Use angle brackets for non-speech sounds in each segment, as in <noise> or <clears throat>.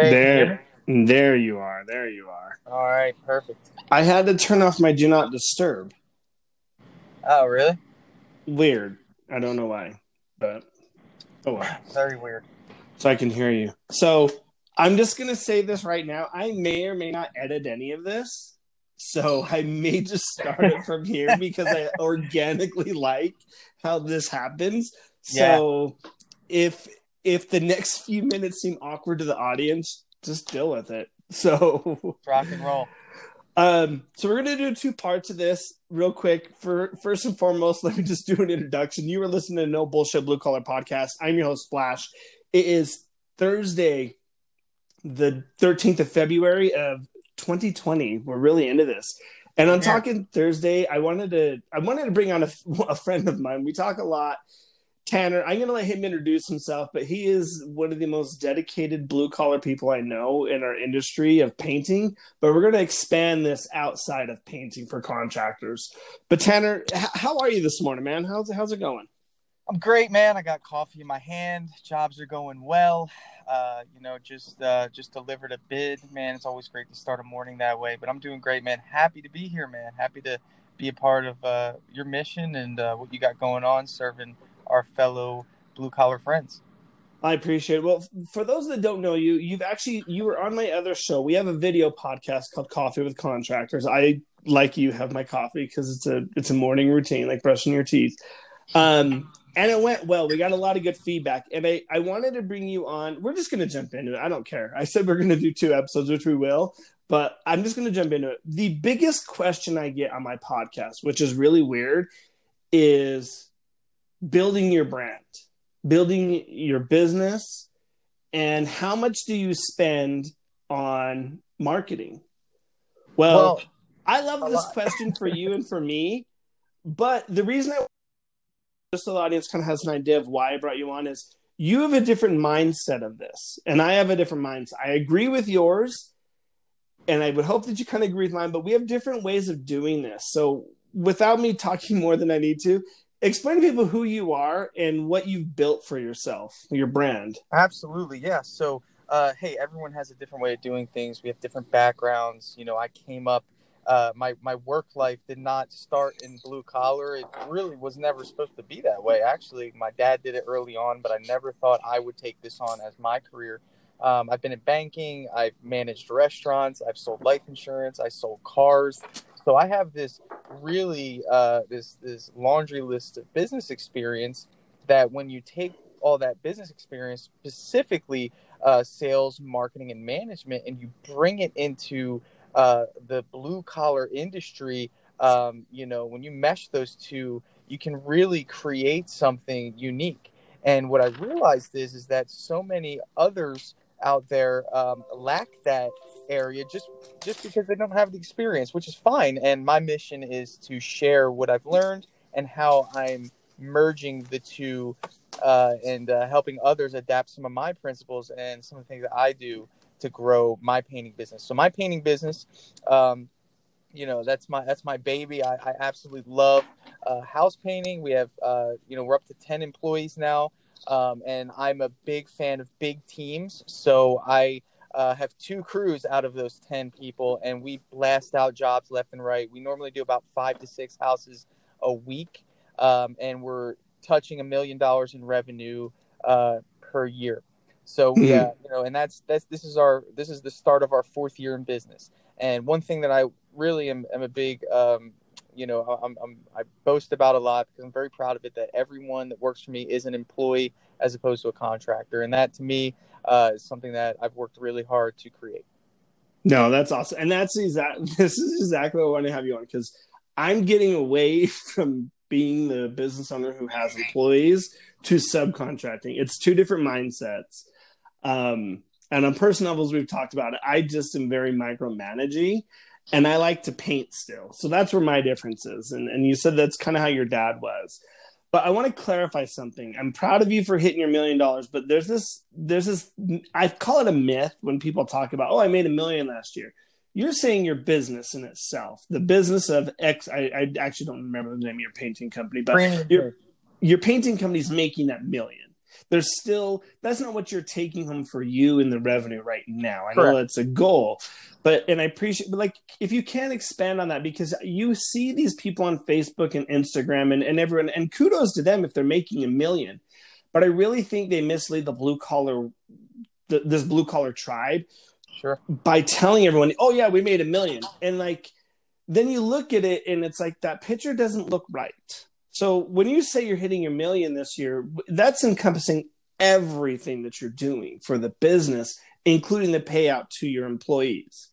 Hey, there, there you are. There you are. All right, perfect. I had to turn off my do not disturb. Oh, really? Weird. I don't know why, but oh well. Very weird. So I can hear you. So I'm just gonna say this right now. I may or may not edit any of this. So I may just start it from here <laughs> because I organically like how this happens. So if if the next few minutes seem awkward to the audience, just deal with it. <laughs> So Rock and roll. um, so we're gonna do two parts of this real quick. For first and foremost, <laughs> let me just do an introduction. You were listening to No Bullshit Blue Collar Podcast. I'm your host Splash. It is Thursday, the 13th of February of 2020. We're really into this. And on Yeah. talking Thursday, I wanted to I wanted to bring on a, <laughs> a friend of mine. We talk a lot. Tanner, I'm going to let him introduce himself, but he is one of the most dedicated blue collar people I know in our industry of painting. But we're going to expand this outside of painting for contractors. But Tanner, h- how are you this morning, man? How's how's it going? I'm great, man. I got coffee in my hand. Jobs are going well. Uh, you know, just uh, just delivered a bid, man. It's always great to start a morning that way. But I'm doing great, man. Happy to be here, man. Happy to be a part of uh, your mission and uh, what you got going on, serving our fellow blue collar friends. I appreciate it. Well, for those that don't know you, you've actually you were on my other show. We have a video podcast called Coffee with Contractors. I like you have my coffee because it's a it's a morning routine, like brushing your teeth. Um, and it went well. We got a lot of good feedback, and I I wanted to bring you on. We're just gonna jump into it. I don't care. I said we're gonna do two episodes, which we will. But I'm just gonna jump into it. The biggest question I get on my podcast, which is really weird, is building your brand building your business and how much do you spend on marketing? Well, Well, i love this lot. <laughs> question for you and for me but the reason i just so the audience kind of has an idea of why i brought you on is you have a different mindset of this and i have a different mindset. I agree with yours and i would hope that you kind of agree with mine but we have different ways of doing this. So without me talking more than i need to explain to people who you are and what you've built for yourself, your brand. Absolutely, yeah. So, uh, hey, everyone has a different way of doing things. We have different backgrounds. You know, I came up. Uh, my my work life did not start in blue collar. It really was never supposed to be that way. Actually, my dad did it early on, but I never thought I would take this on as my career. Um, I've been in banking. I've managed restaurants. I've sold life insurance. I sold cars. So I have this really uh, this this laundry list of business experience that when you take all that business experience, specifically uh, sales, marketing, and management, and you bring it into uh, the blue collar industry, um, you know, when you mesh those two, you can really create something unique. And what I realized is, is that so many others out there um, lack that area just just because they don't have the experience, which is fine. And my mission is to share what I've learned and how I'm merging the two uh, and uh, helping others adapt some of my principles and some of the things that I do to grow my painting business. So my painting business, um, you know, that's my that's my baby. I, I absolutely love uh, house painting. We have, uh, you know, we're up to ten employees now, um, and I'm a big fan of big teams. So I uh, have two crews out of those 10 people and we blast out jobs left and right. We normally do about five to six houses a week um, and we're touching a million dollars in revenue uh, per year. So Mhm. yeah you know and that's that's this is our this is the start of our fourth year in business. And one thing that i really am, am a big um, you know I'm, I'm i boast about a lot because i'm very proud of it that everyone that works for me is an employee as opposed to a contractor and that to me uh, is something that I've worked really hard to create. No, that's awesome. And that's exact <laughs> this is exactly what I want to have you on because I'm getting away <laughs> from being the business owner who has employees to subcontracting. It's two different mindsets. Um, and on personal levels, we've talked about it. I just am very micromanaging and I like to paint still. So that's where my difference is. And, and you said that's kind of how your dad was. But I want to clarify something. I'm proud of you for hitting your million dollars, but there's this, there's this, I call it a myth when people talk about, oh, I made a million last year. You're saying your business in itself, the business of X. I, I actually don't remember the name of your painting company, but your your painting company's making that million. There's still that's not what you're taking home for you in the revenue right now. I know that's a goal, but and I appreciate, but like if you can expand on that because you see these people on Facebook and Instagram and, and everyone, and kudos to them if they're making a million. But I really think they mislead the blue collar, the, this blue collar tribe, sure, by telling everyone, "Oh yeah, we made a million. and like then you look at it and it's like that picture doesn't look right. So when you say you're hitting your million this year, that's encompassing everything that you're doing for the business, including the payout to your employees.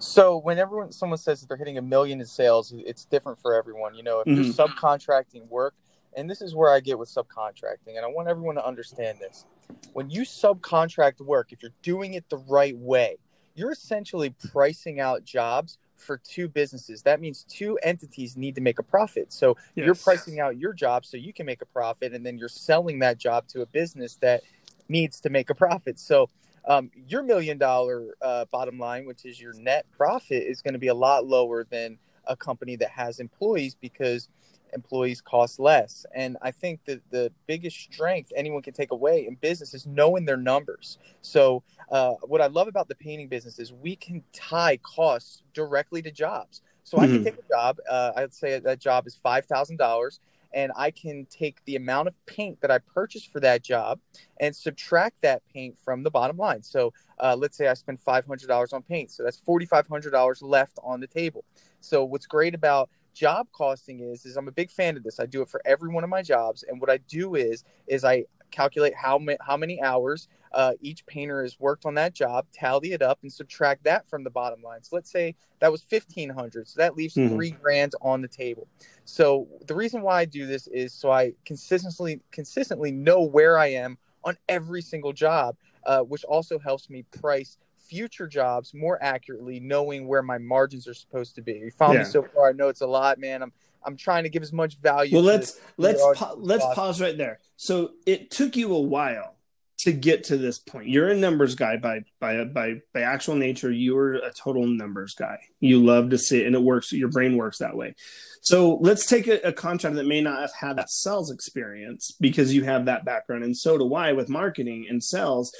So when everyone someone says that they're hitting a million in sales, it's different for everyone. You know, if mm-hmm. you're subcontracting work, and this is where I get with subcontracting, and I want everyone to understand this. When you subcontract work, if you're doing it the right way, you're essentially pricing out jobs for two businesses. That means two entities need to make a profit. So yes. you're pricing out your job so you can make a profit, and then you're selling that job to a business that needs to make a profit. So um, your million dollar uh, bottom line, which is your net profit, is going to be a lot lower than a company that has employees because employees cost less. And I think that the biggest strength anyone can take away in business is knowing their numbers. So, uh, what I love about the painting business is we can tie costs directly to jobs. So, mm-hmm. I can mm-hmm. take a job, uh, I'd say that job is $5,000. And I can take the amount of paint that I purchased for that job and subtract that paint from the bottom line. So, uh, let's say I spend $500 on paint. So, that's $4,500 left on the table. So, what's great about job costing is is I'm a big fan of this. I do it for every one of my jobs, and what I do is is I calculate how many how many hours uh, each painter has worked on that job, tally it up, and subtract that from the bottom line. So let's say that was fifteen hundred, so that leaves mm-hmm. three grand on the table. So the reason why I do this is so I consistently consistently know where I am on every single job, uh, which also helps me price future jobs more accurately, knowing where my margins are supposed to be. You follow yeah. me so far? I know it's a lot, man. I'm I'm trying to give as much value. Well, let's let's pa- let's pause right there. So it took you a while to get to this point. You're a numbers guy by by by by actual nature. You are a total numbers guy. You love to see it, and it works. Your brain works that way. So let's take a, a contractor that may not have had that sales experience because you have that background, and so do I with marketing and sales.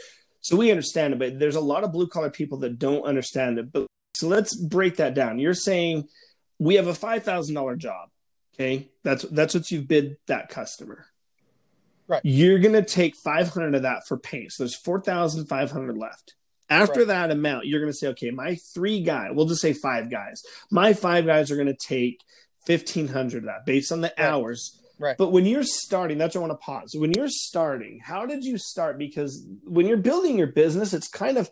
So we understand it, but there's a lot of blue collar people that don't understand it. But so let's break that down. You're saying we have a five thousand dollar job. Okay, that's that's what you've bid that customer. Right. You're gonna take five hundred of that for paint. So there's four thousand five hundred left. After right. that amount, you're gonna say, okay, my three guys, we'll just say five guys. My five guys are gonna take fifteen hundred of that based on the right. hours Right. But when you're starting, that's what I want to pause. When you're starting, how did you start? Because when you're building your business, it's kind of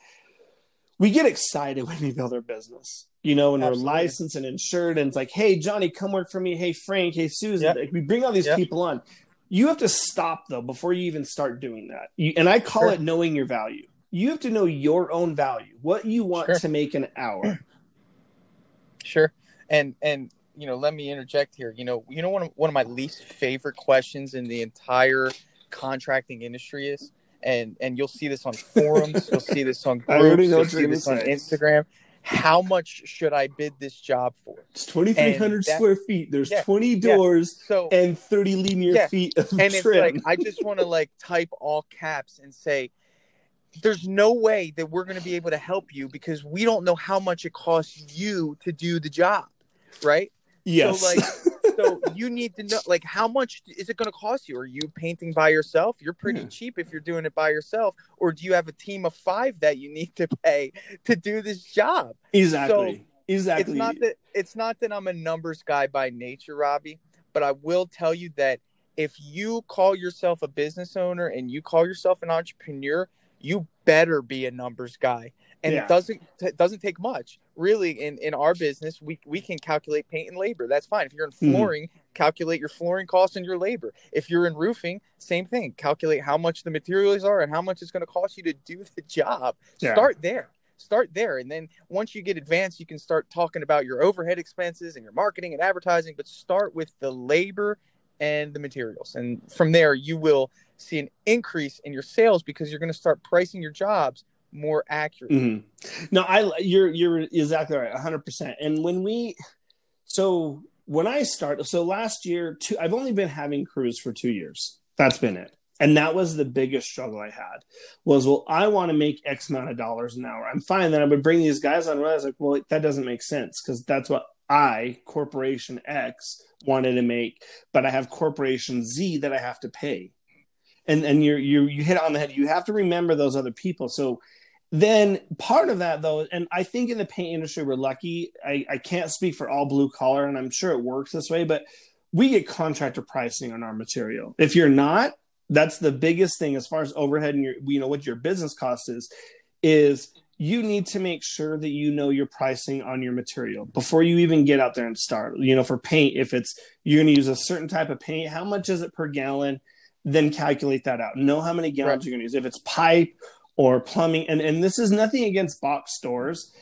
we get excited <laughs> when we build our business, you know, and Absolutely. we're licensed and insured, and it's like, hey, Johnny, come work for me. Hey, Frank. Hey, Susan. Yep. Like, we bring all these yep. people on. You have to stop though before you even start doing that. You, and I call sure. it knowing your value. You have to know your own value, what you want sure. to make an hour. <clears throat> Sure. And and you know, let me interject here. You know, you know one of one of my least favorite questions in the entire contracting industry is, and and you'll see this on <laughs> forums, you'll see this on groups, you'll see this on Instagram. How much should I bid this job for? It's twenty three hundred square feet. There's yeah, twenty doors yeah. so, and thirty linear yeah. feet of and trim. it's like I just want to like type all caps and say there's no way that we're going to be able to help you because we don't know how much it costs you to do the job right Yes. So like, so <laughs> you need to know like how much is it going to cost you? Are you painting by yourself? You're pretty yeah. cheap if you're doing it by yourself, or do you have a team of five that you need to pay to do this job? Exactly. So exactly. It's not that it's not that I'm a numbers guy by nature, Robbie, but I will tell you that if you call yourself a business owner and you call yourself an entrepreneur, you better be a numbers guy and yeah. it doesn't it doesn't take much really in in our business we we can calculate paint and labor. That's fine. If you're in mm-hmm. flooring mm-hmm. calculate your flooring costs and your labor. If you're in roofing same thing. Calculate how much the materials are and how much it's going to cost you to do the job. Yeah. start there. Start there. And then once you get advanced you can start talking about your overhead expenses and your marketing and advertising but start with the labor and the materials. And from there you will see an increase in your sales because you're going to start pricing your jobs more accurate. Mm-hmm. No, I you're you're exactly right, 100. percent And when we, so when I started, so last year, two, I've only been having crews for two years. That's been it. And that was the biggest struggle I had was, well, I want to make X amount of dollars an hour. I'm fine. Then I would bring these guys on. I was like, well, that doesn't make sense because that's what I, Corporation X, wanted to make, but I have Corporation Z that I have to pay. And and you you you hit it on the head. You have to remember those other people. So then part of that though, and I think in the paint industry we're lucky. I, I can't speak for all blue collar, and I'm sure it works this way, but we get contractor pricing on our material. If you're not, that's the biggest thing as far as overhead and your you know what your business cost is, is you need to make sure that you know your pricing on your material before you even get out there and start. You know, for paint, if it's you're going to use a certain type of paint, how much is it per gallon? Then calculate that out. Know how many gallons right. you're going to use. If it's pipe or plumbing, and and this is nothing against box stores,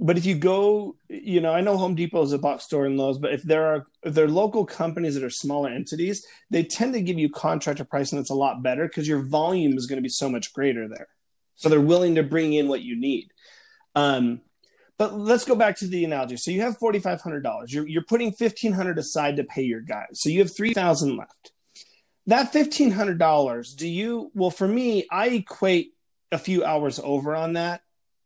but if you go, you know, I know Home Depot is a box store in Lowe's, but if there are if there are local companies that are smaller entities, they tend to give you contractor pricing that's a lot better because your volume is going to be so much greater there. So they're willing to bring in what you need. Um, but let's go back to the analogy. So you have forty five hundred dollars. You're you're putting fifteen hundred aside to pay your guys. So you have three thousand left. That fifteen hundred dollars. Do you? Well, for me, I equate a few hours over on that,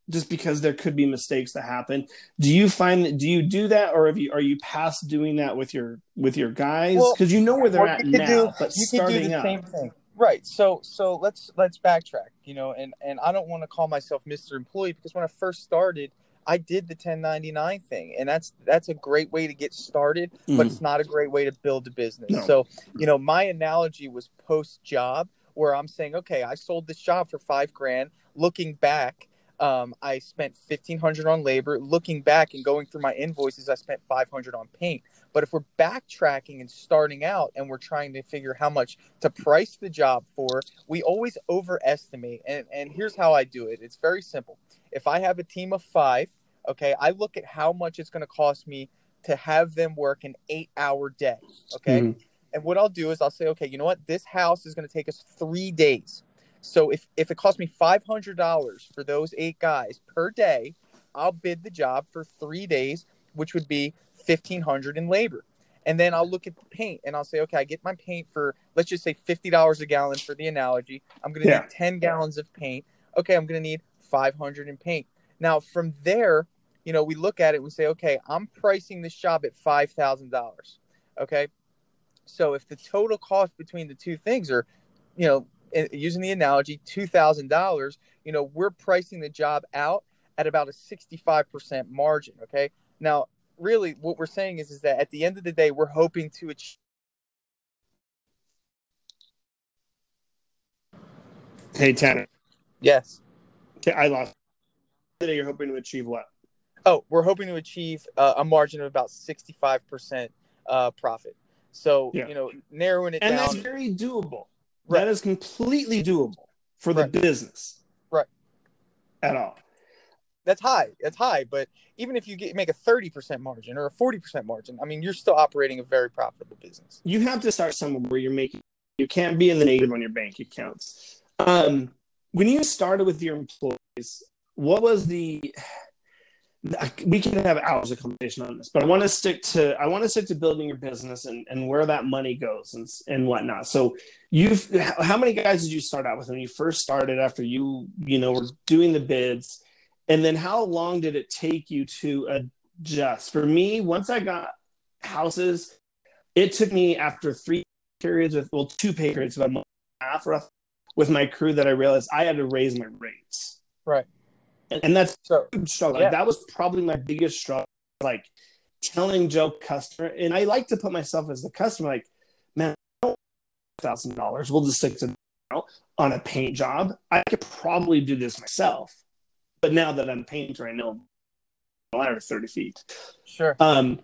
just because there could be mistakes that happen. Do you find that? Do you do that, or have you are you past doing that with your with your guys? Because well, you know where they're at now, do, but starting can do the out. same thing. Right. So so let's let's backtrack, you know, and and I don't want to call myself Mr. Employee because when I first started, I did the 1099 thing, and that's that's a great way to get started, mm. but it's not a great way to build a business. No. So, you know, my analogy was post job where I'm saying, okay, I sold this job for 5 grand, looking back um, I spent fifteen hundred on labor. Looking back and going through my invoices, I spent five hundred on paint. But if we're backtracking and starting out and we're trying to figure how much to price the job for, we always overestimate. And and here's how I do it. It's very simple. If I have a team of five, okay, I look at how much it's going to cost me to have them work an eight-hour day. Okay. Mm-hmm. And what I'll do is I'll say, okay, you know what? This house is going to take us three days. So if if it costs me five hundred dollars for those eight guys per day, I'll bid the job for three days, which would be fifteen hundred in labor. And then I'll look at the paint and I'll say, okay, I get my paint for let's just say fifty dollars a gallon for the analogy. I'm gonna yeah. need ten gallons of paint. Okay, I'm gonna need five hundred in paint. Now from there, you know, we look at it and we say, okay, I'm pricing this job at five thousand dollars. Okay. So if the total cost between the two things are, you know, eh, using the analogy, two thousand dollars, you know, we're pricing the job out at about a sixty-five percent margin. Okay, now really, what we're saying is, is that at the end of the day, we're hoping to achieve. Hey Tanner. Yes. Okay, I lost. Today, you're hoping to achieve what? Oh, we're hoping to achieve uh, a margin of about sixty-five percent uh, profit. So yeah. you know, narrowing it and down, that's very doable. Right. That is completely doable for the right. business. Right. At all. That's high. That's high. But even if you get, make a 30% margin or a 40% margin, I mean, you're still operating a very profitable business. You have to start somewhere where you're making, you can't be in the negative on your bank accounts. Um, when you started with your employees, what was the, we can have hours of conversation on this, but I want to stick to I want to stick to building your business and, and where that money goes and and whatnot. So you've how many guys did you start out with when you first started after you you know were doing the bids, and then how long did it take you to adjust? For me, once I got houses, it took me after three periods with well two pay periods about a month and a half rough with my crew that I realized I had to raise my rates. Right and that's so struggle. Yeah. Like, that was probably my biggest struggle. Like telling Joe customer, and I like to put myself as the customer. Like, man, thousand dollars. We'll just stick to on a paint job. I could probably do this myself, but now that I'm a painter, I know ladder thirty feet. Sure. Um,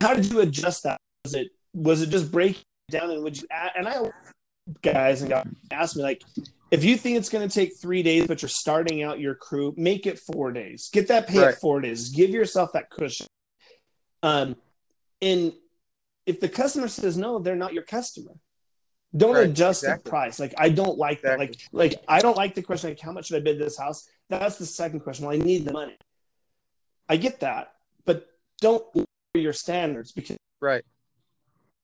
how did you adjust that? Was it was it just breaking down, and would you add? And I guys and God asked me like, if you think it's going to take three days, but you're starting out your crew, make it four days. Get that pay right. at four days. Give yourself that cushion. Um, and if the customer says no, they're not your customer. Don't right. adjust exactly. the price. Like I don't like exactly. that. Like like I don't like the question like how much should I bid this house? That's the second question. Well, I need the money. I get that, but don't lower your standards because right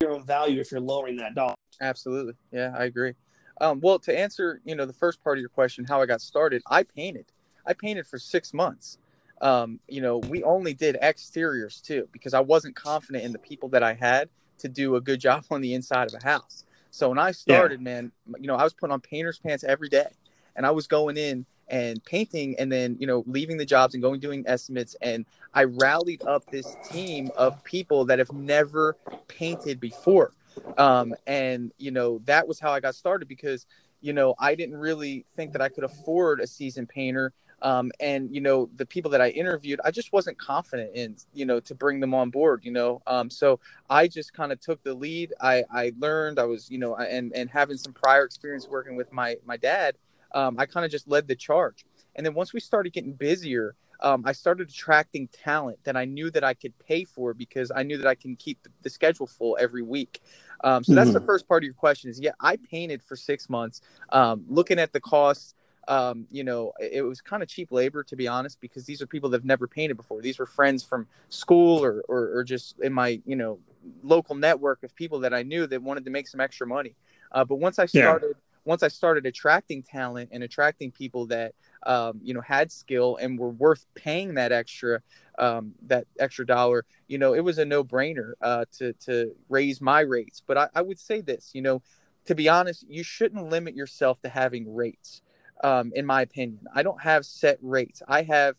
your own value if you're lowering that dollar. Absolutely, yeah, I agree. Um, well, to answer, you know, the first part of your question, how I got started, I painted. I painted for six months. Um, you know, we only did exteriors too because I wasn't confident in the people that I had to do a good <laughs> job on the inside of a house. So when I started, yeah. man, you know, I was putting on painter's pants every day, and I was going in and painting, and then you know, leaving the jobs and going doing estimates, and I rallied up this team of people that have never painted before, um, and you know, that was how I got started because you know I didn't really think that I could afford a seasoned painter um, and you know the people that I interviewed, I just wasn't confident in you know to bring them on board. You know, um, so I just kind of took the lead. I, I learned. I was you know and and having some prior experience working with my my dad, um, I kind of just led the charge. And then once we started getting busier, um, I started attracting talent that I knew that I could pay for because I knew that I can keep the, the schedule full every week. Um, so that's mm-hmm. the first part of your question is yeah, I painted for six months, um, looking at the costs, um, you know, it was kind of cheap labor to be honest, because these are people that have never painted before. These were friends from school or, or, or just in my, you know, local network of people that I knew that wanted to make some extra money. Uh, but once I started, yeah. Once I started attracting talent and attracting people that, um, you know, had skill and were worth paying that extra, um, that extra dollar, you know, it was a no brainer uh, to, to raise my rates. But I, I would say this, you know, to be honest, you shouldn't limit yourself to having rates um, in my opinion. I don't have set rates. I have,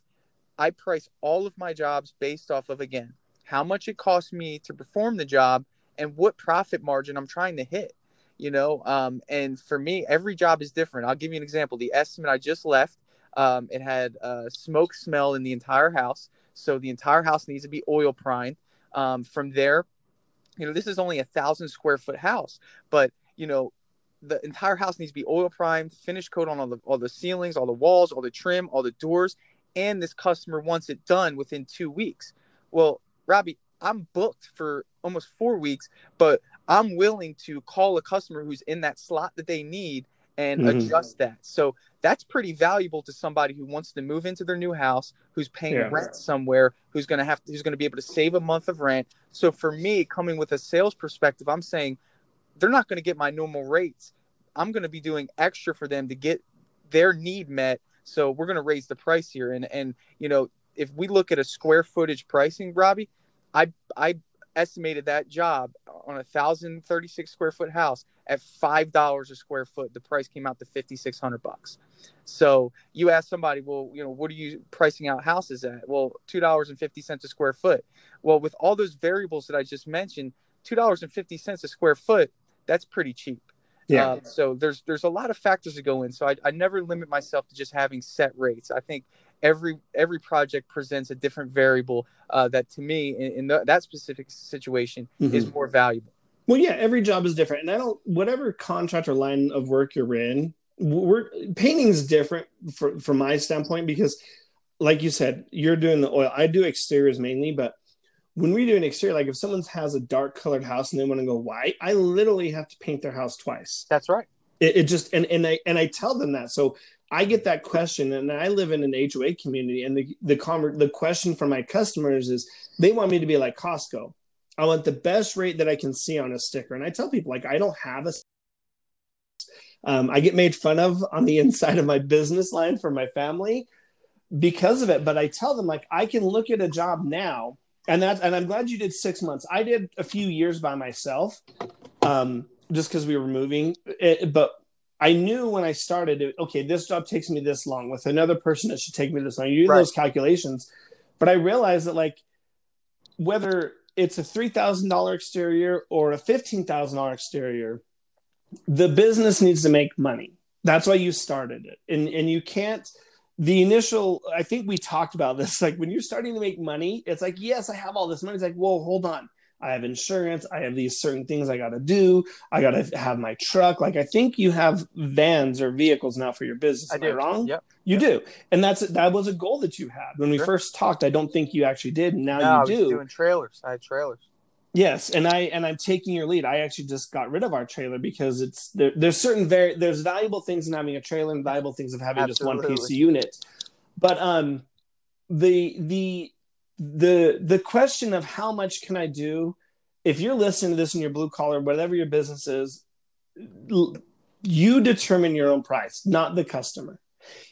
I price all of my jobs based off of, again, how much it costs me to perform the job and what profit margin I'm trying to hit. You know, um, and for me, every job is different. I'll give you an example. The estimate I just left, um, it had a smoke smell in the entire house. So the entire house needs to be oil primed. Um, from there, you know, this is only a thousand square foot house, but you know, the entire house needs to be oil primed, finish coat on all the all the ceilings, all the walls, all the trim, all the doors, and this customer wants it done within two weeks. Well, Robbie, I'm booked for almost four weeks, but I'm willing to call a customer who's in that slot that they need and mm-hmm. adjust that. So that's pretty valuable to somebody who wants to move into their new house, who's paying yeah. rent somewhere, who's going to have who's going to be able to save a month of rent. So for me, coming with a sales perspective, I'm saying they're not going to get my normal rates. I'm going to be doing extra for them to get their need met. So we're going to raise the price here. And and you know, if we look at a square footage pricing, Robbie, I I estimated that job on a thousand thirty six square foot house at five dollars a square foot. The price came out to fifty six hundred bucks. So you ask somebody, well, you know, what are you pricing out houses at? Well, two dollars and fifty cents a square foot. Well, with all those variables that I just mentioned, two dollars and fifty cents a square foot that's pretty cheap. Yeah. Uh, so there's there's a lot of factors to go in. So I, I never limit myself to just having set rates. I think every every project presents a different variable uh, that to me in, in the, that specific situation mm-hmm. is more valuable. Well, yeah, every job is different, and I don't whatever contract or line of work you're in. We're painting is different for, from my standpoint because, like you said, you're doing the oil. I do exteriors mainly, but when we do an exterior, like if someone has a dark colored house and they want to go white, I literally have to paint their house twice. That's right. It, it, just and and I and I tell them that. So I get that question, and I live in an HOA community, and the the conver- the question from my customers is they want me to be like Costco. I want the best rate that I can see on a sticker, and I tell people like I don't have a. Um, I get made fun of on the <laughs> inside of my business line for my family because of it, but I tell them like I can look at a job now and that and i'm glad you did six months i did a few years by myself um, just because we were moving it, but i knew when i started okay this job takes me this long. With another person it should take me this long. You do right. those calculations. But i realized that like whether it's a $3000 exterior or a $15000 exterior the business needs to make money. That's why you started it. And and you can't the initial i think we talked about this <laughs> like when you're starting to make money it's like yes i have all this money. It's like well hold on i have insurance i have these certain things i got to do i got to have my truck like i think you have vans or vehicles now for your business Am i, do. I wrong yep you yep. do and that's that was a goal that you had when we sure. first talked i don't think you actually did now no, you do I was doing trailers i had trailers Yes, and I and I'm taking your lead. I actually just got rid of our trailer because it's there, there's certain very there's valuable things in having a trailer and valuable things of having Absolutely. just one piece of unit. But um the the the the question of how much can I do if you're listening to this in your blue collar, whatever your business is, You determine your own price, not the customer.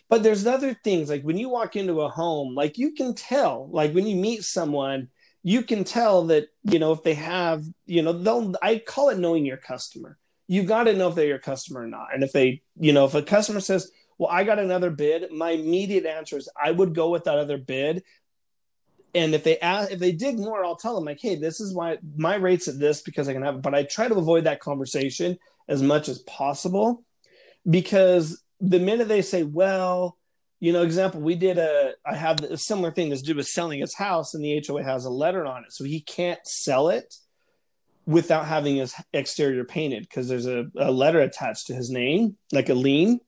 But there's other things like when you walk into a home, like you can tell, like when you meet someone, you can tell that, you know, if they have, you know, they'll, I call it knowing your customer. You got to know if they're your customer or not. And if they, you know, if a customer says, well, I got another bid, my immediate answer is I would go with that other bid. And if they ask, if they dig more, I'll tell them like, hey, this is why my rate's at this because I can have it. But I try to avoid that conversation as much as possible because the minute they say, well, you know, example, we did a, I have a similar thing. This dude was selling his house and the HOA has a letter on it. So he can't sell it without having his exterior painted because there's a, a letter attached to his name, like a lien.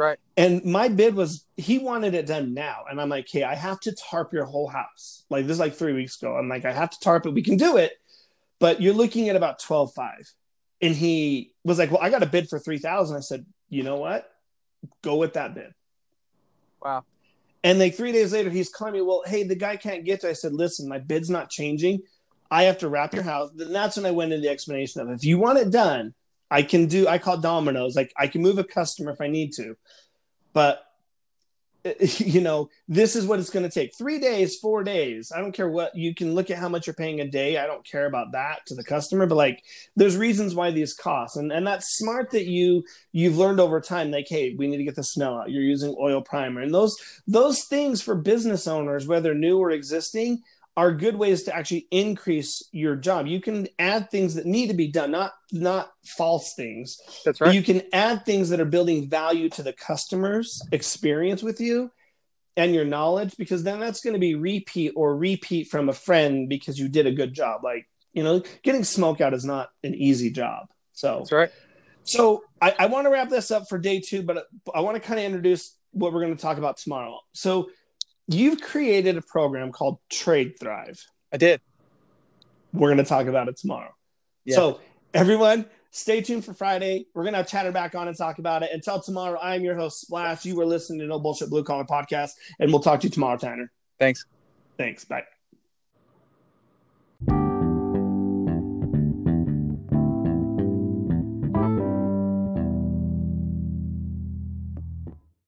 Right. And my bid was he wanted it done now. And I'm like, hey, I have to tarp your whole house. Like this is like three weeks ago. I'm like, I have to tarp it. We can do it, but you're looking at about 12 5. And he was like, Well, I got a bid for three thousand. I said, you know what? Go with that bid. Wow. And like three days later, he's calling me, Well, hey, the guy can't get to. I said, Listen, my bid's not changing. I have to wrap your house. Then that's when I went into the explanation of if you want it done, I can do, I call dominoes. Like I can move a customer if I need to. But, <laughs> you know, this is what it's going to take three days, four days. I don't care what you can look at how much you're paying a day. I don't care about that to the customer, but like there's reasons why these costs. And, and that's smart that you, you've learned over time, like, Hey, we need to get the smell out. You're using oil primer and those, those things for business owners, whether new or existing, are good ways to actually increase your job. You can add things that need to be done, not not false things. That's right. You can add things that are building value to the customer's experience with you and your knowledge because then that's going to be repeat or repeat from a friend because you did a good job. Like, you know, getting smoke out is not an easy job. So That's right. so I, I want to wrap this up for day two, but I want to kind of introduce what we're going to talk about tomorrow. So you've created a program called TradeThrive. I did. We're going to talk about it tomorrow. Yeah. So everyone, stay tuned for Friday. We're going to have Tanner back on and talk about it. Until tomorrow, I am your host, Splash. You were listening to No Bullshit Blue Collar Podcast, and we'll talk to you tomorrow, Tanner. Thanks. Thanks. Bye.